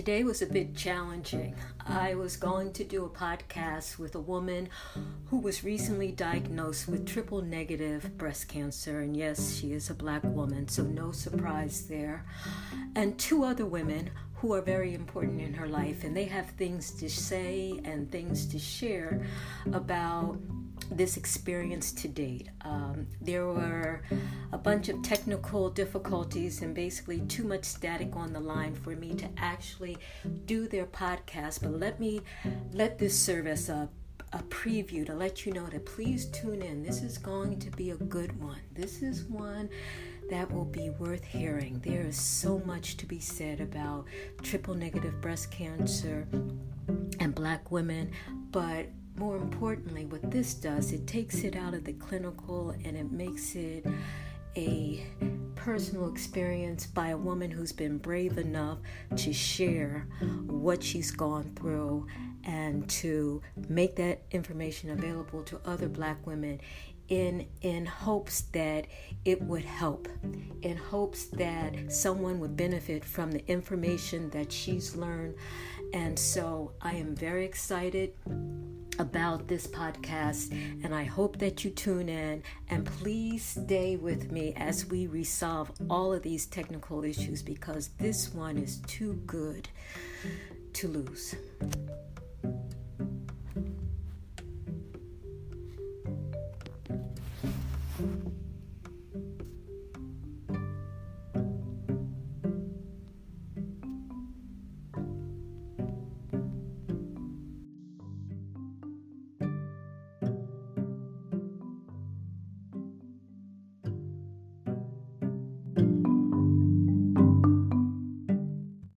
today was a bit challenging. I was going to do a podcast with a woman who was recently diagnosed with triple negative breast cancer, and yes, she is a black woman, so no surprise there. And two other women who are very important in her life, and they have things to say and things to share about this experience to date. Um, there were a bunch of technical difficulties and basically too much static on the line for me to actually do their podcast. But let me let this serve as a a preview to let you know that please tune in. This is going to be a good one. This is one that will be worth hearing. There is so much to be said about triple negative breast cancer and black women, but more importantly, what this does, it takes it out of the clinical and it makes it a personal experience by a woman who's been brave enough to share what she's gone through and to make that information available to other black women in in hopes that it would help in hopes that someone would benefit from the information that she's learned and so I am very excited about this podcast, and I hope that you tune in and please stay with me as we resolve all of these technical issues because this one is too good to lose.